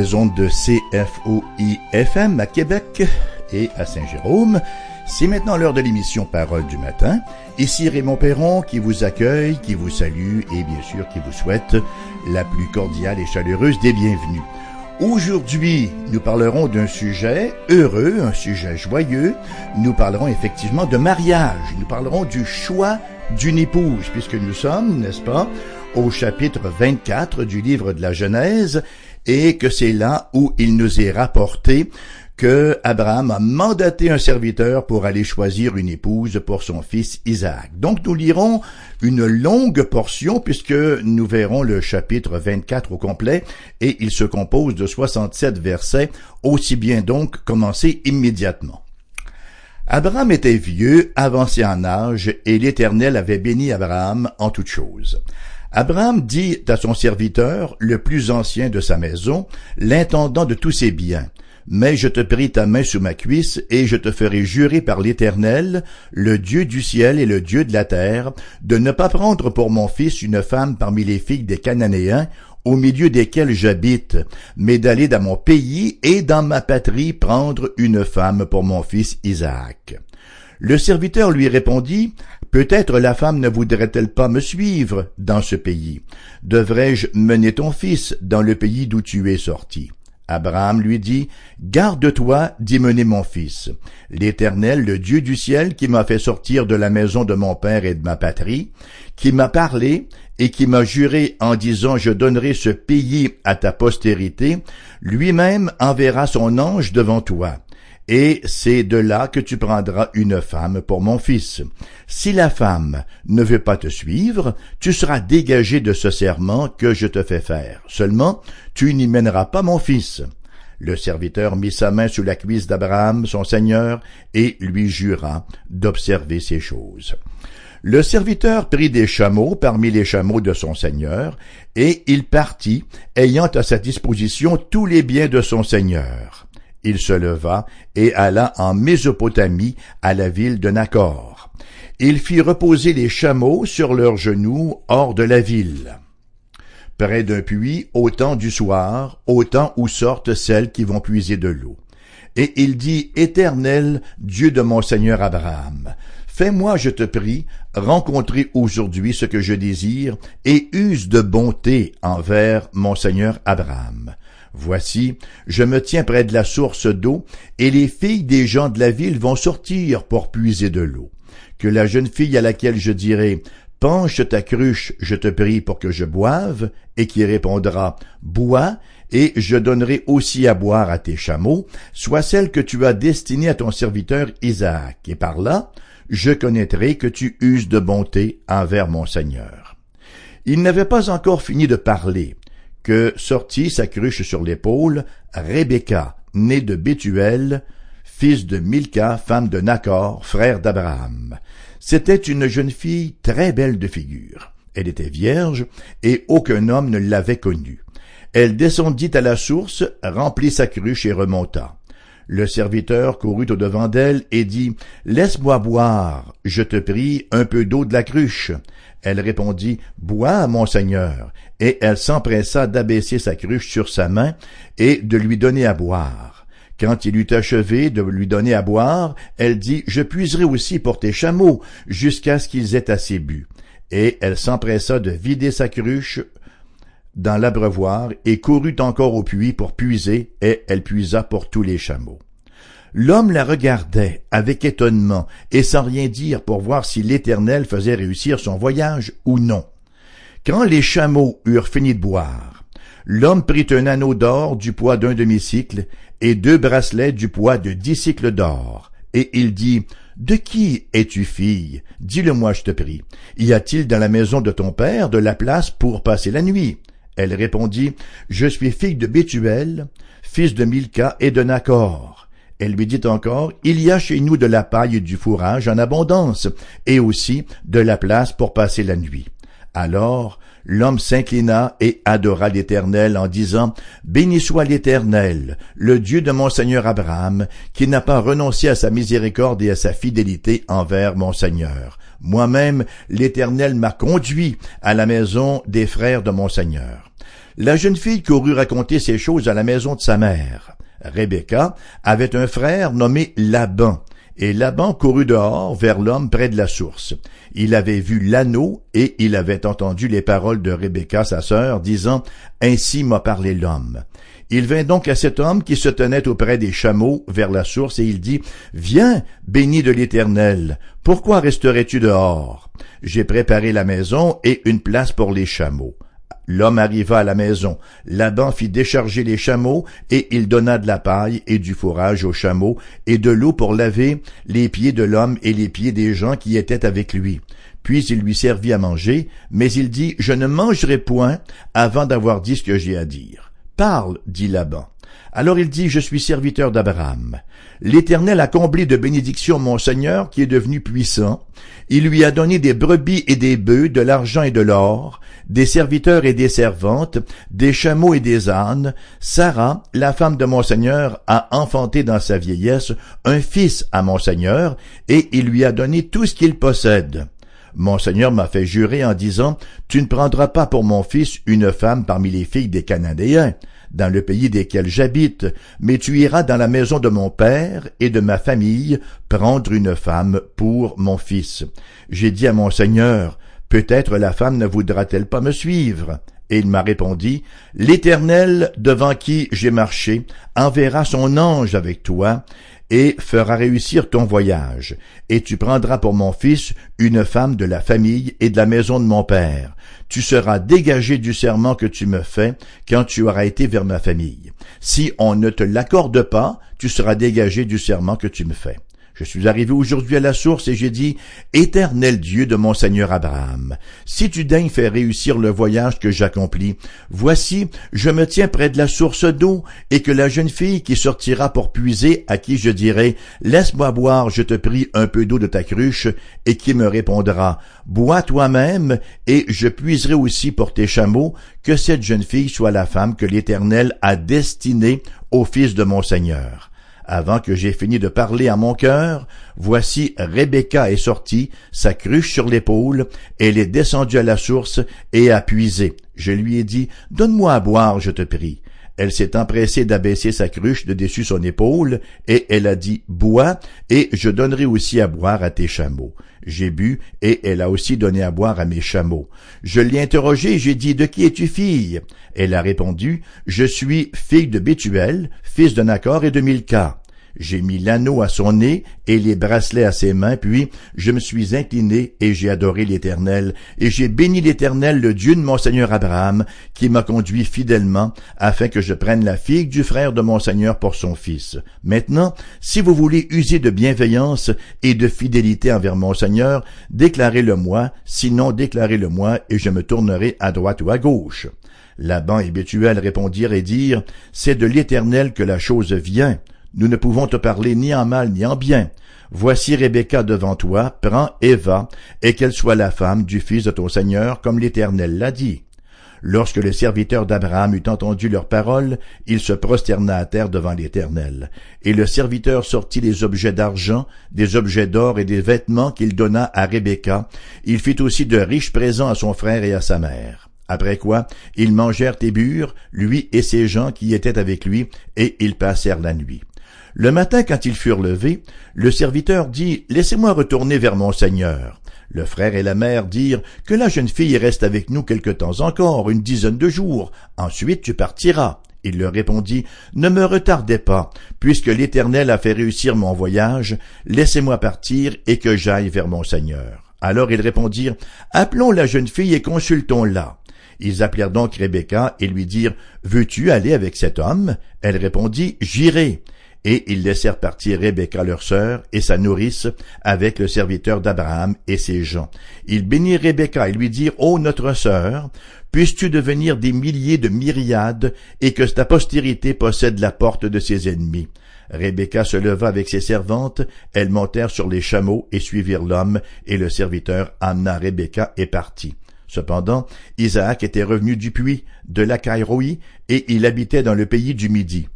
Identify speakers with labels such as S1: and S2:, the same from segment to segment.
S1: de CFOI-FM à Québec et à Saint-Jérôme. C'est maintenant l'heure de l'émission Parole du matin. Ici Raymond Perron qui vous accueille, qui vous salue et bien sûr qui vous souhaite la plus cordiale et chaleureuse des bienvenues. Aujourd'hui, nous parlerons d'un sujet heureux, un sujet joyeux. Nous parlerons effectivement de mariage. Nous parlerons du choix d'une épouse, puisque nous sommes, n'est-ce pas, au chapitre 24 du livre de la Genèse, et que c'est là où il nous est rapporté que Abraham a mandaté un serviteur pour aller choisir une épouse pour son fils Isaac. Donc nous lirons une longue portion puisque nous verrons le chapitre 24 au complet et il se compose de 67 versets, aussi bien donc commencer immédiatement. Abraham était vieux, avancé en âge, et l'Éternel avait béni Abraham en toutes choses. Abraham dit à son serviteur, le plus ancien de sa maison, l'intendant de tous ses biens, mais je te prie ta main sous ma cuisse, et je te ferai jurer par l'Éternel, le Dieu du ciel et le Dieu de la terre, de ne pas prendre pour mon fils une femme parmi les filles des Cananéens, au milieu desquels j'habite, mais d'aller dans mon pays et dans ma patrie prendre une femme pour mon fils Isaac. Le serviteur lui répondit, Peut-être la femme ne voudrait-elle pas me suivre dans ce pays. Devrais-je mener ton fils dans le pays d'où tu es sorti? Abraham lui dit, Garde-toi d'y mener mon fils. L'Éternel, le Dieu du ciel, qui m'a fait sortir de la maison de mon père et de ma patrie, qui m'a parlé et qui m'a juré en disant Je donnerai ce pays à ta postérité, lui-même enverra son ange devant toi et c'est de là que tu prendras une femme pour mon fils. Si la femme ne veut pas te suivre, tu seras dégagé de ce serment que je te fais faire. Seulement, tu n'y mèneras pas mon fils. Le serviteur mit sa main sous la cuisse d'Abraham, son seigneur, et lui jura d'observer ces choses. Le serviteur prit des chameaux parmi les chameaux de son seigneur, et il partit, ayant à sa disposition tous les biens de son seigneur il se leva et alla en Mésopotamie à la ville de Nacor. Il fit reposer les chameaux sur leurs genoux hors de la ville, près d'un puits au temps du soir, au temps où sortent celles qui vont puiser de l'eau. Et il dit, Éternel, Dieu de mon Seigneur Abraham, fais-moi, je te prie, rencontrer aujourd'hui ce que je désire, et use de bonté envers mon Seigneur Abraham. Voici, je me tiens près de la source d'eau, et les filles des gens de la ville vont sortir pour puiser de l'eau. Que la jeune fille à laquelle je dirai Penche ta cruche, je te prie pour que je boive, et qui répondra Bois, et je donnerai aussi à boire à tes chameaux, soit celle que tu as destinée à ton serviteur Isaac, et par là, je connaîtrai que tu uses de bonté envers mon Seigneur. Il n'avait pas encore fini de parler, que sortit sa cruche sur l'épaule Rebecca, née de Bethuel, fils de Milka, femme de Nacor, frère d'Abraham. C'était une jeune fille très belle de figure. Elle était vierge, et aucun homme ne l'avait connue. Elle descendit à la source, remplit sa cruche et remonta. Le serviteur courut au devant d'elle et dit, Laisse-moi boire, je te prie, un peu d'eau de la cruche. Elle répondit, Bois, mon Seigneur. Et elle s'empressa d'abaisser sa cruche sur sa main et de lui donner à boire. Quand il eut achevé de lui donner à boire, elle dit, Je puiserai aussi pour tes chameaux, jusqu'à ce qu'ils aient assez bu. Et elle s'empressa de vider sa cruche dans l'abreuvoir et courut encore au puits pour puiser, et elle puisa pour tous les chameaux. L'homme la regardait avec étonnement et sans rien dire pour voir si l'Éternel faisait réussir son voyage ou non. Quand les chameaux eurent fini de boire, l'homme prit un anneau d'or du poids d'un demi-cycle et deux bracelets du poids de dix cycles d'or, et il dit, De qui es-tu fille? Dis-le-moi, je te prie. Y a-t-il dans la maison de ton père de la place pour passer la nuit? Elle répondit, Je suis fille de Bethuel, fils de Milka et de Nacor. Elle lui dit encore, Il y a chez nous de la paille et du fourrage en abondance, et aussi de la place pour passer la nuit. Alors l'homme s'inclina et adora l'Éternel en disant, Béni soit l'Éternel, le Dieu de mon Seigneur Abraham, qui n'a pas renoncé à sa miséricorde et à sa fidélité envers mon Seigneur. Moi-même, l'Éternel m'a conduit à la maison des frères de mon Seigneur. La jeune fille courut raconter ces choses à la maison de sa mère. Rebecca avait un frère nommé Laban, et Laban courut dehors vers l'homme près de la source. Il avait vu l'anneau et il avait entendu les paroles de Rebecca, sa sœur, disant, Ainsi m'a parlé l'homme. Il vint donc à cet homme qui se tenait auprès des chameaux vers la source et il dit, Viens, béni de l'Éternel, pourquoi resterais-tu dehors? J'ai préparé la maison et une place pour les chameaux. L'homme arriva à la maison. Laban fit décharger les chameaux, et il donna de la paille et du fourrage aux chameaux, et de l'eau pour laver les pieds de l'homme et les pieds des gens qui étaient avec lui. Puis il lui servit à manger, mais il dit, Je ne mangerai point avant d'avoir dit ce que j'ai à dire. Parle, dit Laban. Alors il dit, Je suis serviteur d'Abraham. L'Éternel a comblé de bénédictions mon Seigneur qui est devenu puissant. Il lui a donné des brebis et des bœufs, de l'argent et de l'or, des serviteurs et des servantes, des chameaux et des ânes. Sarah, la femme de mon Seigneur, a enfanté dans sa vieillesse un fils à mon Seigneur, et il lui a donné tout ce qu'il possède. Mon Seigneur m'a fait jurer en disant, Tu ne prendras pas pour mon fils une femme parmi les filles des Canadéens, dans le pays desquels j'habite, mais tu iras dans la maison de mon père et de ma famille prendre une femme pour mon fils. J'ai dit à mon Seigneur, Peut-être la femme ne voudra-t-elle pas me suivre? Et il m'a répondu, L'Éternel, devant qui j'ai marché, enverra son ange avec toi, et fera réussir ton voyage, et tu prendras pour mon fils une femme de la famille et de la maison de mon père. Tu seras dégagé du serment que tu me fais quand tu auras été vers ma famille. Si on ne te l'accorde pas, tu seras dégagé du serment que tu me fais. Je suis arrivé aujourd'hui à la source et j'ai dit, Éternel Dieu de mon Seigneur Abraham, si tu daignes faire réussir le voyage que j'accomplis, voici, je me tiens près de la source d'eau, et que la jeune fille qui sortira pour puiser, à qui je dirai, Laisse-moi boire, je te prie, un peu d'eau de ta cruche, et qui me répondra, Bois toi-même, et je puiserai aussi pour tes chameaux, que cette jeune fille soit la femme que l'Éternel a destinée au fils de mon Seigneur. Avant que j'aie fini de parler à mon cœur, voici Rebecca est sortie, sa cruche sur l'épaule, elle est descendue à la source et a puisé. Je lui ai dit, Donne-moi à boire, je te prie. Elle s'est empressée d'abaisser sa cruche de dessus son épaule, et elle a dit, Bois, et je donnerai aussi à boire à tes chameaux. J'ai bu, et elle a aussi donné à boire à mes chameaux. Je l'ai interrogée, j'ai dit, De qui es-tu fille? Elle a répondu, Je suis fille de Bethuel, fils de Nacor et de Milka. J'ai mis l'anneau à son nez et les bracelets à ses mains, puis je me suis incliné et j'ai adoré l'Éternel, et j'ai béni l'Éternel, le Dieu de mon Seigneur Abraham, qui m'a conduit fidèlement, afin que je prenne la fille du frère de mon Seigneur pour son fils. Maintenant, si vous voulez user de bienveillance et de fidélité envers mon Seigneur, déclarez-le moi, sinon déclarez-le moi, et je me tournerai à droite ou à gauche. Laban et Bethuel répondirent et dirent, C'est de l'Éternel que la chose vient. Nous ne pouvons te parler ni en mal ni en bien. Voici Rebecca devant toi, prends et va, et qu'elle soit la femme du fils de ton Seigneur, comme l'Éternel l'a dit. Lorsque le serviteur d'Abraham eut entendu leurs paroles, il se prosterna à terre devant l'Éternel. Et le serviteur sortit des objets d'argent, des objets d'or et des vêtements qu'il donna à Rebecca. Il fit aussi de riches présents à son frère et à sa mère. Après quoi, ils mangèrent et burent, lui et ses gens qui étaient avec lui, et ils passèrent la nuit. Le matin, quand ils furent levés, le serviteur dit, Laissez-moi retourner vers mon Seigneur. Le frère et la mère dirent, Que la jeune fille reste avec nous quelque temps encore, une dizaine de jours, ensuite tu partiras. Il leur répondit, Ne me retardez pas, puisque l'Éternel a fait réussir mon voyage, laissez-moi partir et que j'aille vers mon Seigneur. Alors ils répondirent, Appelons la jeune fille et consultons-la. Ils appelèrent donc Rebecca et lui dirent, Veux-tu aller avec cet homme? Elle répondit, J'irai et ils laissèrent partir Rebecca leur sœur et sa nourrice avec le serviteur d'Abraham et ses gens. Ils bénirent Rebecca et lui dirent, Ô notre sœur, puisses-tu devenir des milliers de myriades et que ta postérité possède la porte de ses ennemis. Rebecca se leva avec ses servantes, elles montèrent sur les chameaux et suivirent l'homme, et le serviteur amena Rebecca et partit. Cependant, Isaac était revenu du puits, de la Caïroï, et il habitait dans le pays du Midi.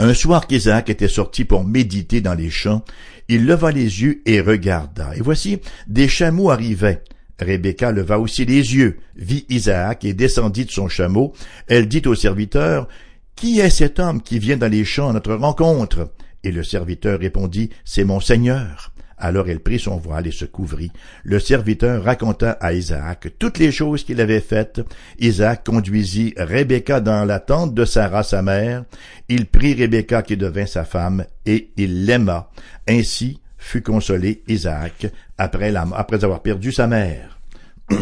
S1: Un soir qu'Isaac était sorti pour méditer dans les champs, il leva les yeux et regarda, et voici, des chameaux arrivaient. Rebecca leva aussi les yeux, vit Isaac et descendit de son chameau. Elle dit au serviteur, Qui est cet homme qui vient dans les champs à notre rencontre? Et le serviteur répondit, C'est mon Seigneur. Alors elle prit son voile et se couvrit. Le serviteur raconta à Isaac toutes les choses qu'il avait faites. Isaac conduisit Rebecca dans la tente de Sarah sa mère. Il prit Rebecca qui devint sa femme et il l'aima. Ainsi fut consolé Isaac après, avoir perdu sa mère.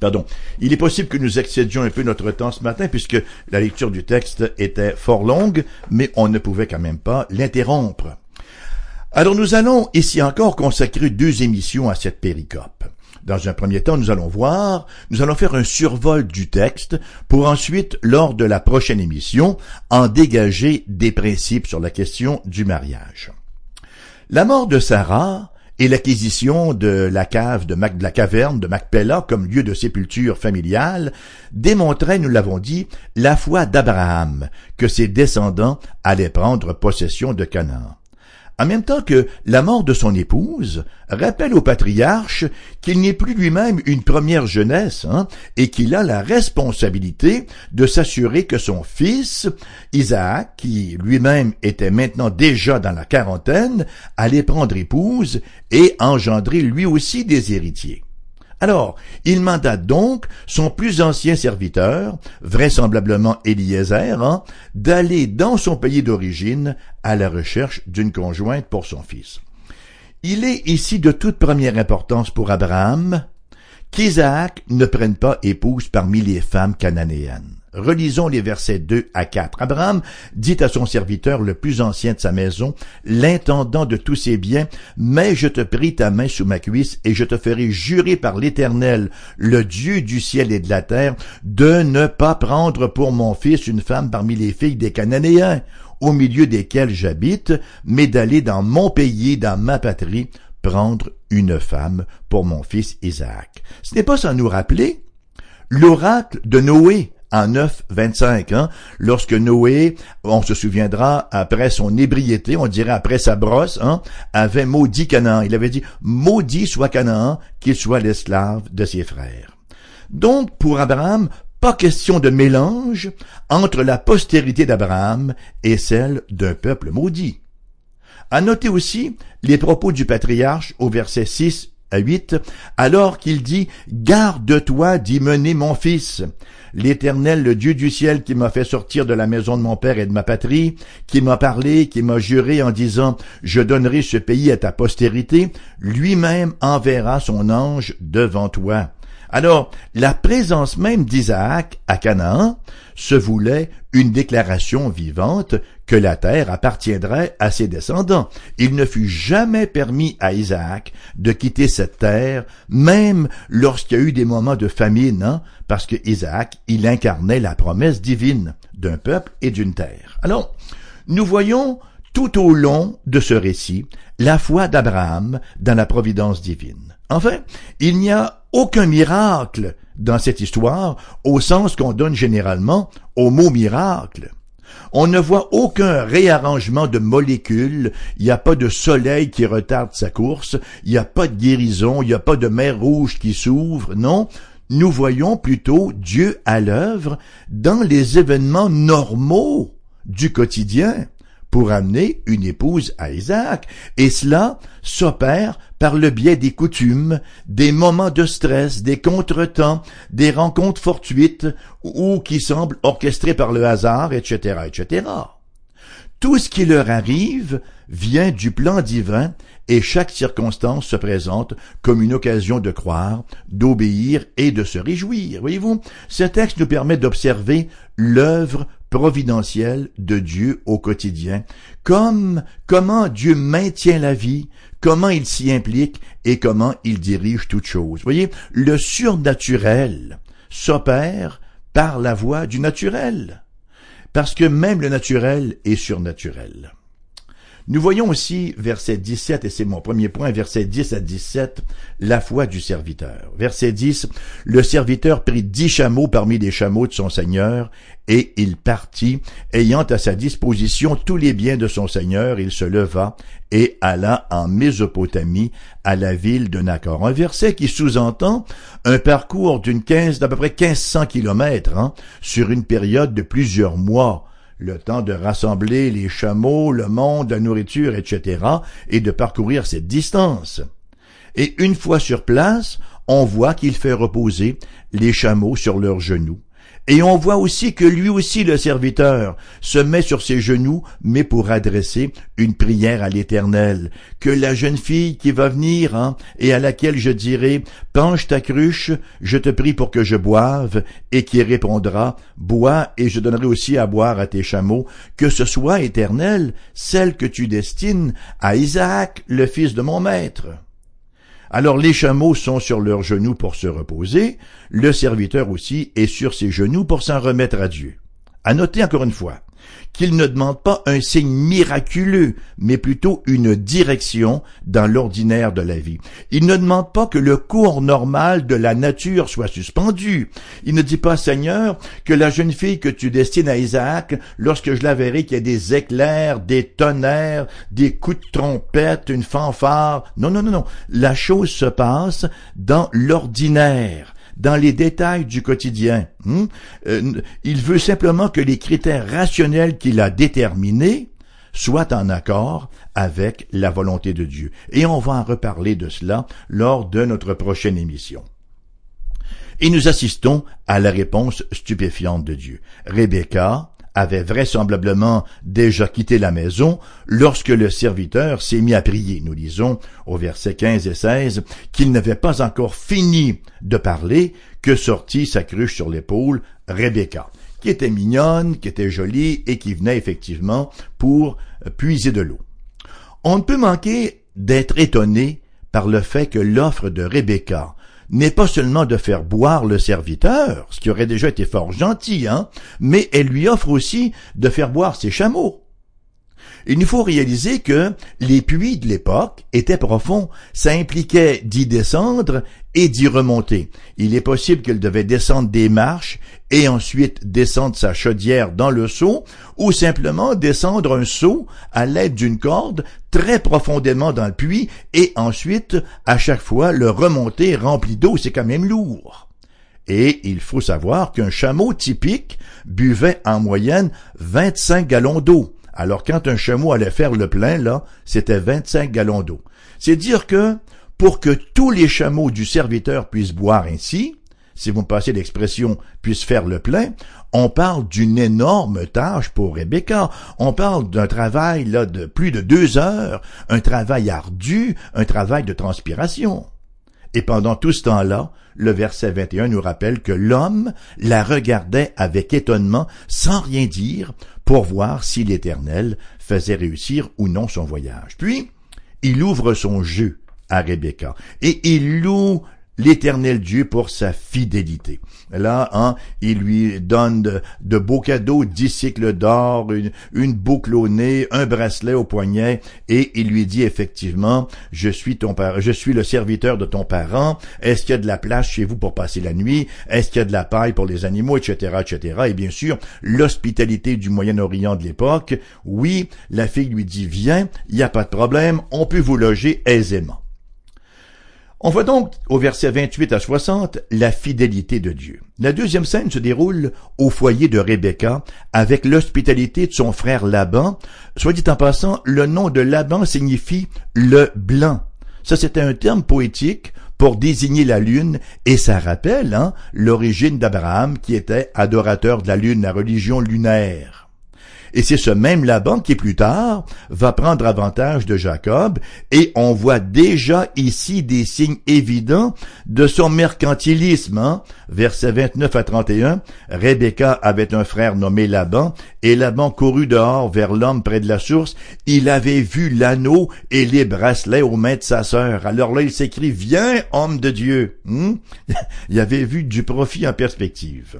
S1: Pardon. Il est possible que nous excédions un peu notre temps ce matin puisque la lecture du texte était fort longue, mais on ne pouvait quand même pas l'interrompre. Alors nous allons ici encore consacrer deux émissions à cette péricope. Dans un premier temps, nous allons voir, nous allons faire un survol du texte pour ensuite, lors de la prochaine émission, en dégager des principes sur la question du mariage. La mort de Sarah et l'acquisition de la cave de, Mac, de la caverne de Macpella comme lieu de sépulture familiale démontraient, nous l'avons dit, la foi d'Abraham que ses descendants allaient prendre possession de Canaan en même temps que la mort de son épouse rappelle au patriarche qu'il n'est plus lui-même une première jeunesse hein, et qu'il a la responsabilité de s'assurer que son fils, Isaac, qui lui-même était maintenant déjà dans la quarantaine, allait prendre épouse et engendrer lui aussi des héritiers. Alors, il mandate donc son plus ancien serviteur, vraisemblablement Eliezer, hein, d'aller dans son pays d'origine à la recherche d'une conjointe pour son fils. Il est ici de toute première importance pour Abraham qu'Isaac ne prenne pas épouse parmi les femmes cananéennes. Relisons les versets 2 à 4. Abraham dit à son serviteur le plus ancien de sa maison, l'intendant de tous ses biens, mais je te prie ta main sous ma cuisse et je te ferai jurer par l'Éternel, le Dieu du ciel et de la terre, de ne pas prendre pour mon fils une femme parmi les filles des Cananéens, au milieu desquels j'habite, mais d'aller dans mon pays, dans ma patrie, prendre une femme pour mon fils Isaac. Ce n'est pas sans nous rappeler l'oracle de Noé, en 9, 25, hein, lorsque Noé, on se souviendra, après son ébriété, on dirait après sa brosse, hein, avait maudit Canaan. Il avait dit, maudit soit Canaan, qu'il soit l'esclave de ses frères. Donc, pour Abraham, pas question de mélange entre la postérité d'Abraham et celle d'un peuple maudit. À noter aussi les propos du patriarche au verset 6 à 8, alors qu'il dit, Garde-toi d'y mener mon fils. L'Éternel, le Dieu du ciel qui m'a fait sortir de la maison de mon père et de ma patrie, qui m'a parlé, qui m'a juré en disant, Je donnerai ce pays à ta postérité, lui-même enverra son ange devant toi. Alors, la présence même d'Isaac à Canaan se voulait une déclaration vivante que la terre appartiendrait à ses descendants. Il ne fut jamais permis à Isaac de quitter cette terre, même lorsqu'il y a eu des moments de famine, hein, parce que Isaac, il incarnait la promesse divine d'un peuple et d'une terre. Alors, nous voyons tout au long de ce récit la foi d'Abraham dans la providence divine. Enfin, il n'y a aucun miracle dans cette histoire au sens qu'on donne généralement au mot miracle. On ne voit aucun réarrangement de molécules, il n'y a pas de soleil qui retarde sa course, il n'y a pas de guérison, il n'y a pas de mer rouge qui s'ouvre, non, nous voyons plutôt Dieu à l'œuvre dans les événements normaux du quotidien pour amener une épouse à Isaac, et cela s'opère par le biais des coutumes, des moments de stress, des contretemps, des rencontres fortuites ou qui semblent orchestrées par le hasard, etc., etc. Tout ce qui leur arrive vient du plan divin et chaque circonstance se présente comme une occasion de croire, d'obéir et de se réjouir. Voyez-vous, ce texte nous permet d'observer l'œuvre providentielle de Dieu au quotidien, comme comment Dieu maintient la vie, comment il s'y implique et comment il dirige toute chose. Voyez, le surnaturel s'opère par la voie du naturel, parce que même le naturel est surnaturel. Nous voyons aussi, verset 17, et c'est mon premier point, verset 10 à 17, la foi du serviteur. Verset 10, le serviteur prit dix chameaux parmi les chameaux de son Seigneur, et il partit, ayant à sa disposition tous les biens de son Seigneur, il se leva et alla en Mésopotamie, à la ville de Nacor. Un verset qui sous-entend un parcours d'une quinze, d'à peu près 1500 kilomètres, hein, sur une période de plusieurs mois le temps de rassembler les chameaux, le monde, la nourriture, etc., et de parcourir cette distance. Et une fois sur place, on voit qu'il fait reposer les chameaux sur leurs genoux, et on voit aussi que lui aussi, le serviteur, se met sur ses genoux, mais pour adresser une prière à l'Éternel. Que la jeune fille qui va venir, hein, et à laquelle je dirai, penche ta cruche, je te prie pour que je boive, et qui répondra, bois, et je donnerai aussi à boire à tes chameaux, que ce soit, Éternel, celle que tu destines à Isaac, le fils de mon maître. Alors les chameaux sont sur leurs genoux pour se reposer, le serviteur aussi est sur ses genoux pour s'en remettre à Dieu. À noter encore une fois, qu'il ne demande pas un signe miraculeux, mais plutôt une direction dans l'ordinaire de la vie. Il ne demande pas que le cours normal de la nature soit suspendu. Il ne dit pas, Seigneur, que la jeune fille que tu destines à Isaac, lorsque je la verrai, qu'il y a des éclairs, des tonnerres, des coups de trompette, une fanfare. Non, non, non, non. La chose se passe dans l'ordinaire dans les détails du quotidien. Hmm? Euh, il veut simplement que les critères rationnels qu'il a déterminés soient en accord avec la volonté de Dieu. Et on va en reparler de cela lors de notre prochaine émission. Et nous assistons à la réponse stupéfiante de Dieu. Rebecca avait vraisemblablement déjà quitté la maison lorsque le serviteur s'est mis à prier. Nous lisons au verset 15 et 16 qu'il n'avait pas encore fini de parler que sortit sa cruche sur l'épaule Rebecca, qui était mignonne, qui était jolie et qui venait effectivement pour puiser de l'eau. On ne peut manquer d'être étonné par le fait que l'offre de Rebecca n'est pas seulement de faire boire le serviteur, ce qui aurait déjà été fort gentil, hein, mais elle lui offre aussi de faire boire ses chameaux. Il nous faut réaliser que les puits de l'époque étaient profonds. Ça impliquait d'y descendre et d'y remonter. Il est possible qu'elle devait descendre des marches et ensuite descendre sa chaudière dans le seau ou simplement descendre un seau à l'aide d'une corde très profondément dans le puits et ensuite à chaque fois le remonter rempli d'eau. C'est quand même lourd. Et il faut savoir qu'un chameau typique buvait en moyenne 25 gallons d'eau. Alors quand un chameau allait faire le plein, là, c'était 25 gallons d'eau. C'est dire que pour que tous les chameaux du serviteur puissent boire ainsi, si vous me passez l'expression, puissent faire le plein, on parle d'une énorme tâche pour Rebecca. On parle d'un travail là de plus de deux heures, un travail ardu, un travail de transpiration. Et pendant tout ce temps-là, le verset 21 nous rappelle que l'homme la regardait avec étonnement sans rien dire pour voir si l'Éternel faisait réussir ou non son voyage. Puis, il ouvre son jeu à Rebecca et il loue l'éternel Dieu pour sa fidélité. Là, hein, il lui donne de, beaux cadeaux, dix cycles d'or, une, boucle au nez, un bracelet au poignet, et il lui dit effectivement, je suis ton je suis le serviteur de ton parent, est-ce qu'il y a de la place chez vous pour passer la nuit, est-ce qu'il y a de la paille pour les animaux, etc., etc., et bien sûr, l'hospitalité du Moyen-Orient de l'époque, oui, la fille lui dit, viens, il n'y a pas de problème, on peut vous loger aisément. On voit donc au verset 28 à 60 la fidélité de Dieu. La deuxième scène se déroule au foyer de Rebecca avec l'hospitalité de son frère Laban. Soit dit en passant, le nom de Laban signifie le blanc. Ça, c'était un terme poétique pour désigner la lune, et ça rappelle hein, l'origine d'Abraham qui était adorateur de la lune, la religion lunaire. Et c'est ce même Laban qui plus tard va prendre avantage de Jacob et on voit déjà ici des signes évidents de son mercantilisme. Hein? Versets 29 à 31, Rebecca avait un frère nommé Laban et Laban courut dehors vers l'homme près de la source. Il avait vu l'anneau et les bracelets aux mains de sa sœur. Alors là, il s'écrit, viens, homme de Dieu. Hmm? il avait vu du profit en perspective.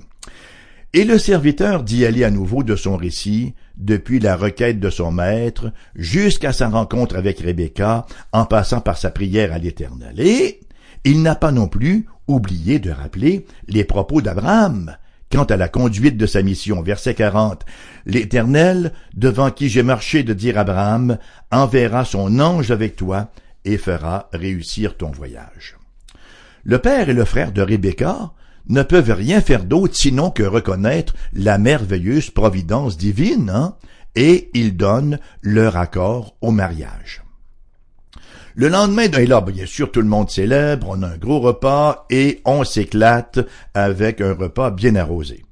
S1: Et le serviteur d'y aller à nouveau de son récit, depuis la requête de son maître, jusqu'à sa rencontre avec Rebecca, en passant par sa prière à l'Éternel. Et il n'a pas non plus oublié de rappeler les propos d'Abraham, Quant à la conduite de sa mission, verset 40, l'Éternel, devant qui j'ai marché de dire Abraham, enverra son ange avec toi et fera réussir ton voyage. Le père et le frère de Rebecca ne peuvent rien faire d'autre sinon que reconnaître la merveilleuse providence divine, hein, et ils donnent leur accord au mariage. Le lendemain, et là, bien sûr, tout le monde célèbre, on a un gros repas et on s'éclate avec un repas bien arrosé.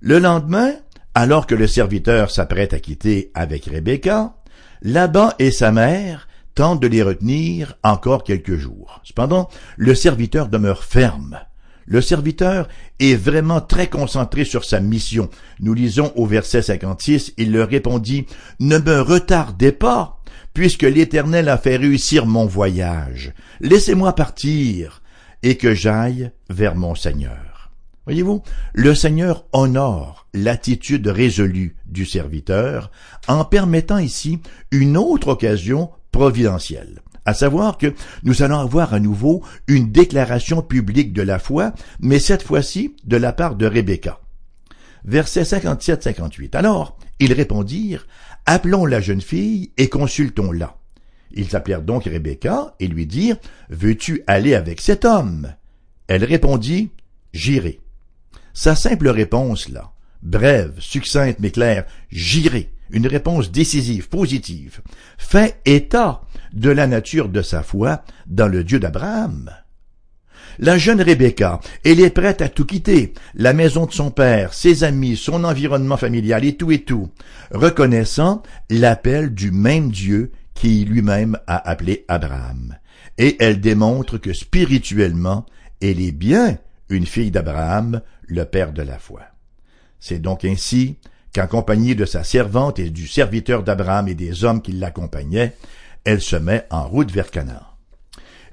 S1: Le lendemain, alors que le serviteur s'apprête à quitter avec Rebecca, Laban et sa mère tentent de les retenir encore quelques jours. Cependant, le serviteur demeure ferme. Le serviteur est vraiment très concentré sur sa mission. Nous lisons au verset 56, il leur répondit, Ne me retardez pas, puisque l'Éternel a fait réussir mon voyage. Laissez-moi partir et que j'aille vers mon Seigneur. Voyez-vous, le Seigneur honore l'attitude résolue du serviteur en permettant ici une autre occasion providentielle à savoir que nous allons avoir à nouveau une déclaration publique de la foi, mais cette fois-ci de la part de Rebecca. Verset 57-58. Alors, ils répondirent, Appelons la jeune fille et consultons-la. Ils appelèrent donc Rebecca et lui dirent, Veux-tu aller avec cet homme? Elle répondit, J'irai. Sa simple réponse, là, brève, succincte mais claire, J'irai, une réponse décisive, positive, fait état de la nature de sa foi dans le Dieu d'Abraham. La jeune Rebecca, elle est prête à tout quitter, la maison de son père, ses amis, son environnement familial et tout et tout, reconnaissant l'appel du même Dieu qui lui-même a appelé Abraham. Et elle démontre que spirituellement, elle est bien une fille d'Abraham, le père de la foi. C'est donc ainsi qu'accompagnée de sa servante et du serviteur d'Abraham et des hommes qui l'accompagnaient, elle se met en route vers Canaan.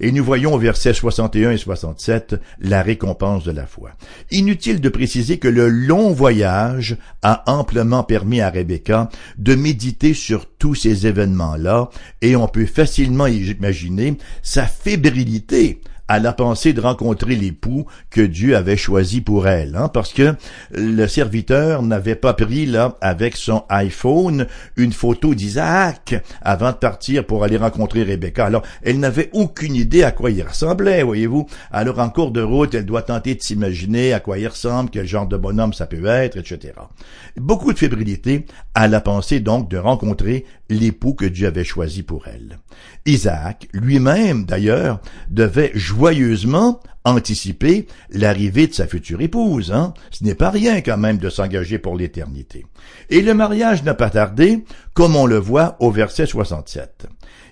S1: Et nous voyons au verset 61 et 67 la récompense de la foi. Inutile de préciser que le long voyage a amplement permis à Rebecca de méditer sur tous ces événements-là, et on peut facilement imaginer sa fébrilité à la pensée de rencontrer l'époux que Dieu avait choisi pour elle, hein, parce que le serviteur n'avait pas pris là avec son iPhone une photo d'Isaac avant de partir pour aller rencontrer Rebecca. Alors, elle n'avait aucune idée à quoi il ressemblait, voyez-vous. Alors, en cours de route, elle doit tenter de s'imaginer à quoi il ressemble, quel genre de bonhomme ça peut être, etc. Beaucoup de fébrilité à la pensée donc de rencontrer l'époux que Dieu avait choisi pour elle. Isaac, lui-même d'ailleurs, devait joyeusement anticiper l'arrivée de sa future épouse. Hein? Ce n'est pas rien quand même de s'engager pour l'éternité. Et le mariage n'a pas tardé, comme on le voit au verset 67.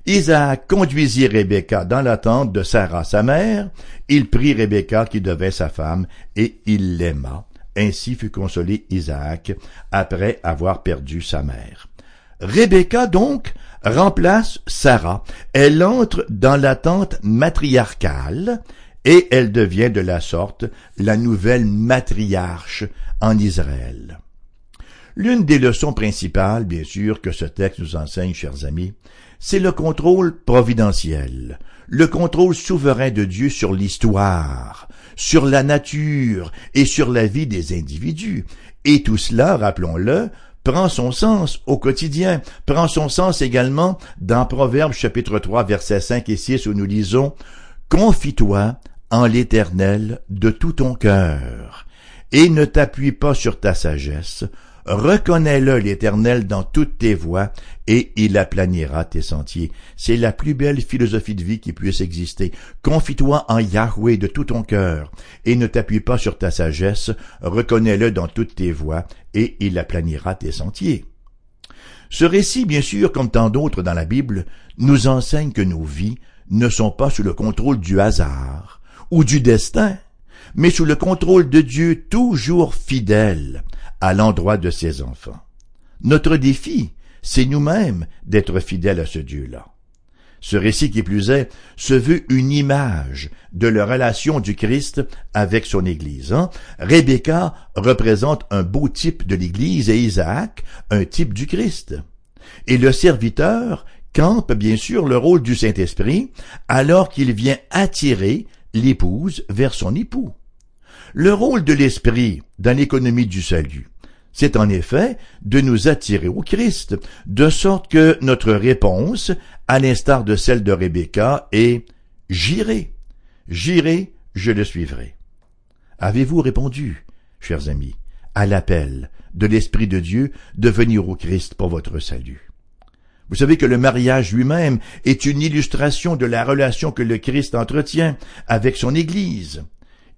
S1: Isaac conduisit Rebecca dans la tente de Sarah sa mère, il prit Rebecca qui devait sa femme, et il l'aima. Ainsi fut consolé Isaac après avoir perdu sa mère. Rebecca, donc, remplace Sarah. Elle entre dans l'attente matriarcale et elle devient de la sorte la nouvelle matriarche en Israël. L'une des leçons principales, bien sûr, que ce texte nous enseigne, chers amis, c'est le contrôle providentiel, le contrôle souverain de Dieu sur l'histoire, sur la nature et sur la vie des individus. Et tout cela, rappelons-le, prend son sens au quotidien, prend son sens également dans Proverbes chapitre 3 versets 5 et 6 où nous lisons Confie-toi en l'Éternel de tout ton cœur et ne t'appuie pas sur ta sagesse, Reconnais-le, l'Éternel, dans toutes tes voies, et il aplanira tes sentiers. C'est la plus belle philosophie de vie qui puisse exister. Confie-toi en Yahweh de tout ton cœur, et ne t'appuie pas sur ta sagesse, reconnais-le dans toutes tes voies, et il aplanira tes sentiers. Ce récit, bien sûr, comme tant d'autres dans la Bible, nous enseigne que nos vies ne sont pas sous le contrôle du hasard ou du destin, mais sous le contrôle de Dieu toujours fidèle, à l'endroit de ses enfants. Notre défi, c'est nous-mêmes d'être fidèles à ce Dieu-là. Ce récit qui plus est se veut une image de la relation du Christ avec son Église. Hein. Rebecca représente un beau type de l'Église et Isaac un type du Christ. Et le serviteur campe bien sûr le rôle du Saint-Esprit alors qu'il vient attirer l'épouse vers son époux. Le rôle de l'Esprit dans l'économie du salut, c'est en effet de nous attirer au Christ, de sorte que notre réponse, à l'instar de celle de Rebecca, est J'irai, j'irai, je le suivrai. Avez-vous répondu, chers amis, à l'appel de l'Esprit de Dieu de venir au Christ pour votre salut? Vous savez que le mariage lui-même est une illustration de la relation que le Christ entretient avec son Église.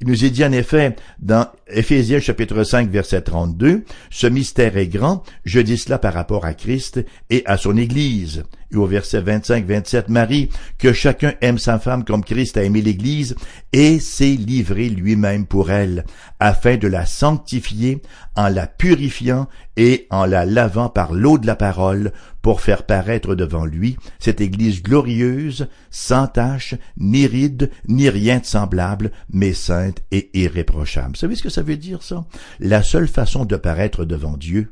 S1: Il nous est dit en effet dans Éphésiens chapitre 5 verset 32, ce mystère est grand, je dis cela par rapport à Christ et à son Église. Et au verset 25-27, Marie, que chacun aime sa femme comme Christ a aimé l'Église et s'est livré lui-même pour elle, afin de la sanctifier en la purifiant et en la lavant par l'eau de la parole pour faire paraître devant lui cette Église glorieuse, sans tache, ni ride, ni rien de semblable, mais sainte et irréprochable. Vous savez ce que ça veut dire ça? La seule façon de paraître devant Dieu,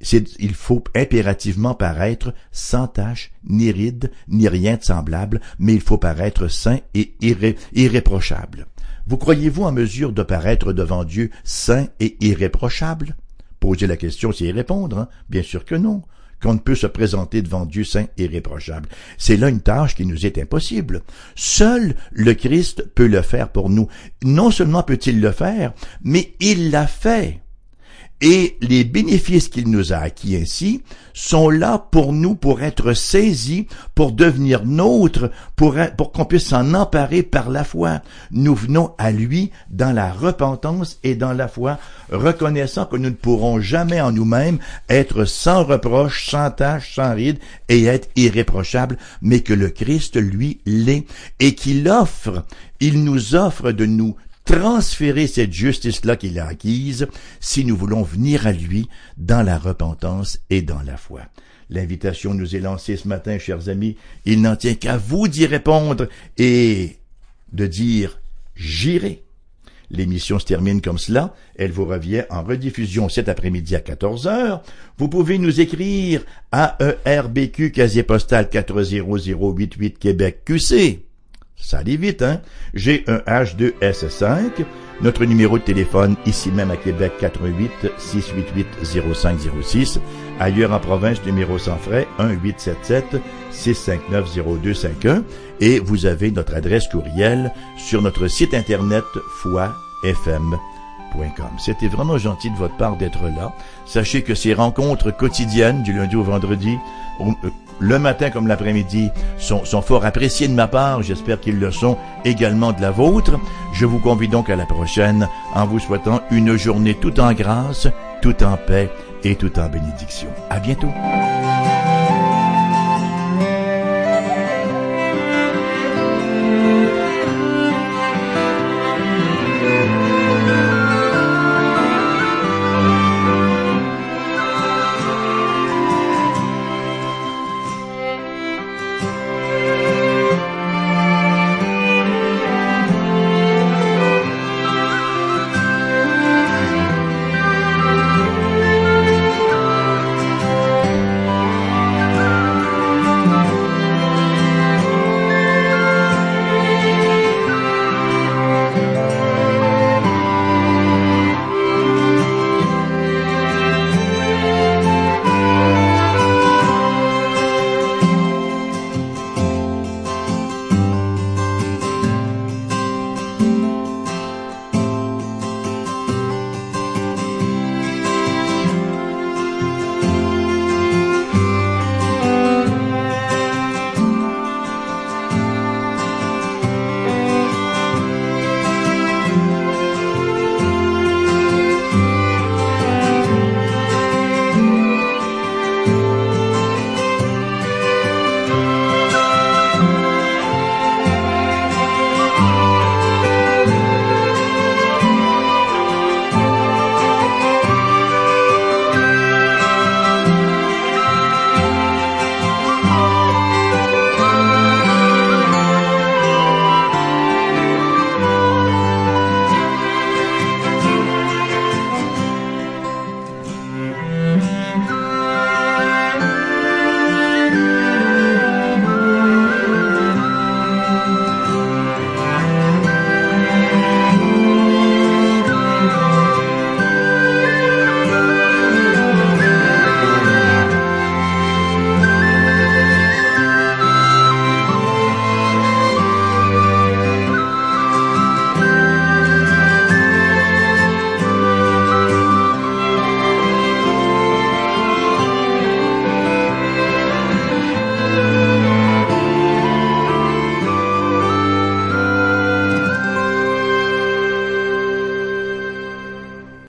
S1: il faut impérativement paraître sans tache, ni ride, ni rien de semblable, mais il faut paraître saint et irréprochable. Vous croyez-vous en mesure de paraître devant Dieu saint et irréprochable? Posez la question, c'est y répondre. Hein? Bien sûr que non qu'on ne peut se présenter devant Dieu saint et irréprochable. C'est là une tâche qui nous est impossible. Seul le Christ peut le faire pour nous. Non seulement peut-il le faire, mais il l'a fait. Et les bénéfices qu'il nous a acquis ainsi sont là pour nous, pour être saisis, pour devenir nôtres, pour, qu'on puisse s'en emparer par la foi. Nous venons à lui dans la repentance et dans la foi, reconnaissant que nous ne pourrons jamais en nous-mêmes être sans reproche, sans tâche, sans ride et être irréprochables, mais que le Christ, lui, l'est et qu'il offre, il nous offre de nous transférer cette justice-là qu'il a acquise si nous voulons venir à lui dans la repentance et dans la foi. L'invitation nous est lancée ce matin, chers amis. Il n'en tient qu'à vous d'y répondre et de dire j'irai. L'émission se termine comme cela. Elle vous revient en rediffusion cet après-midi à 14 heures. Vous pouvez nous écrire à ERBQ, casier postal 40088 Québec QC. Ça allait vite, hein? J'ai un H2S5. Notre numéro de téléphone, ici même à Québec, 88 688 0506. Ailleurs en province, numéro sans frais, 1 877 659 0251. Et vous avez notre adresse courriel sur notre site internet foifm.com. C'était vraiment gentil de votre part d'être là. Sachez que ces rencontres quotidiennes du lundi au vendredi le matin comme l'après-midi sont, sont fort appréciés de ma part. J'espère qu'ils le sont également de la vôtre. Je vous convie donc à la prochaine en vous souhaitant une journée tout en grâce, tout en paix et tout en bénédiction. À bientôt.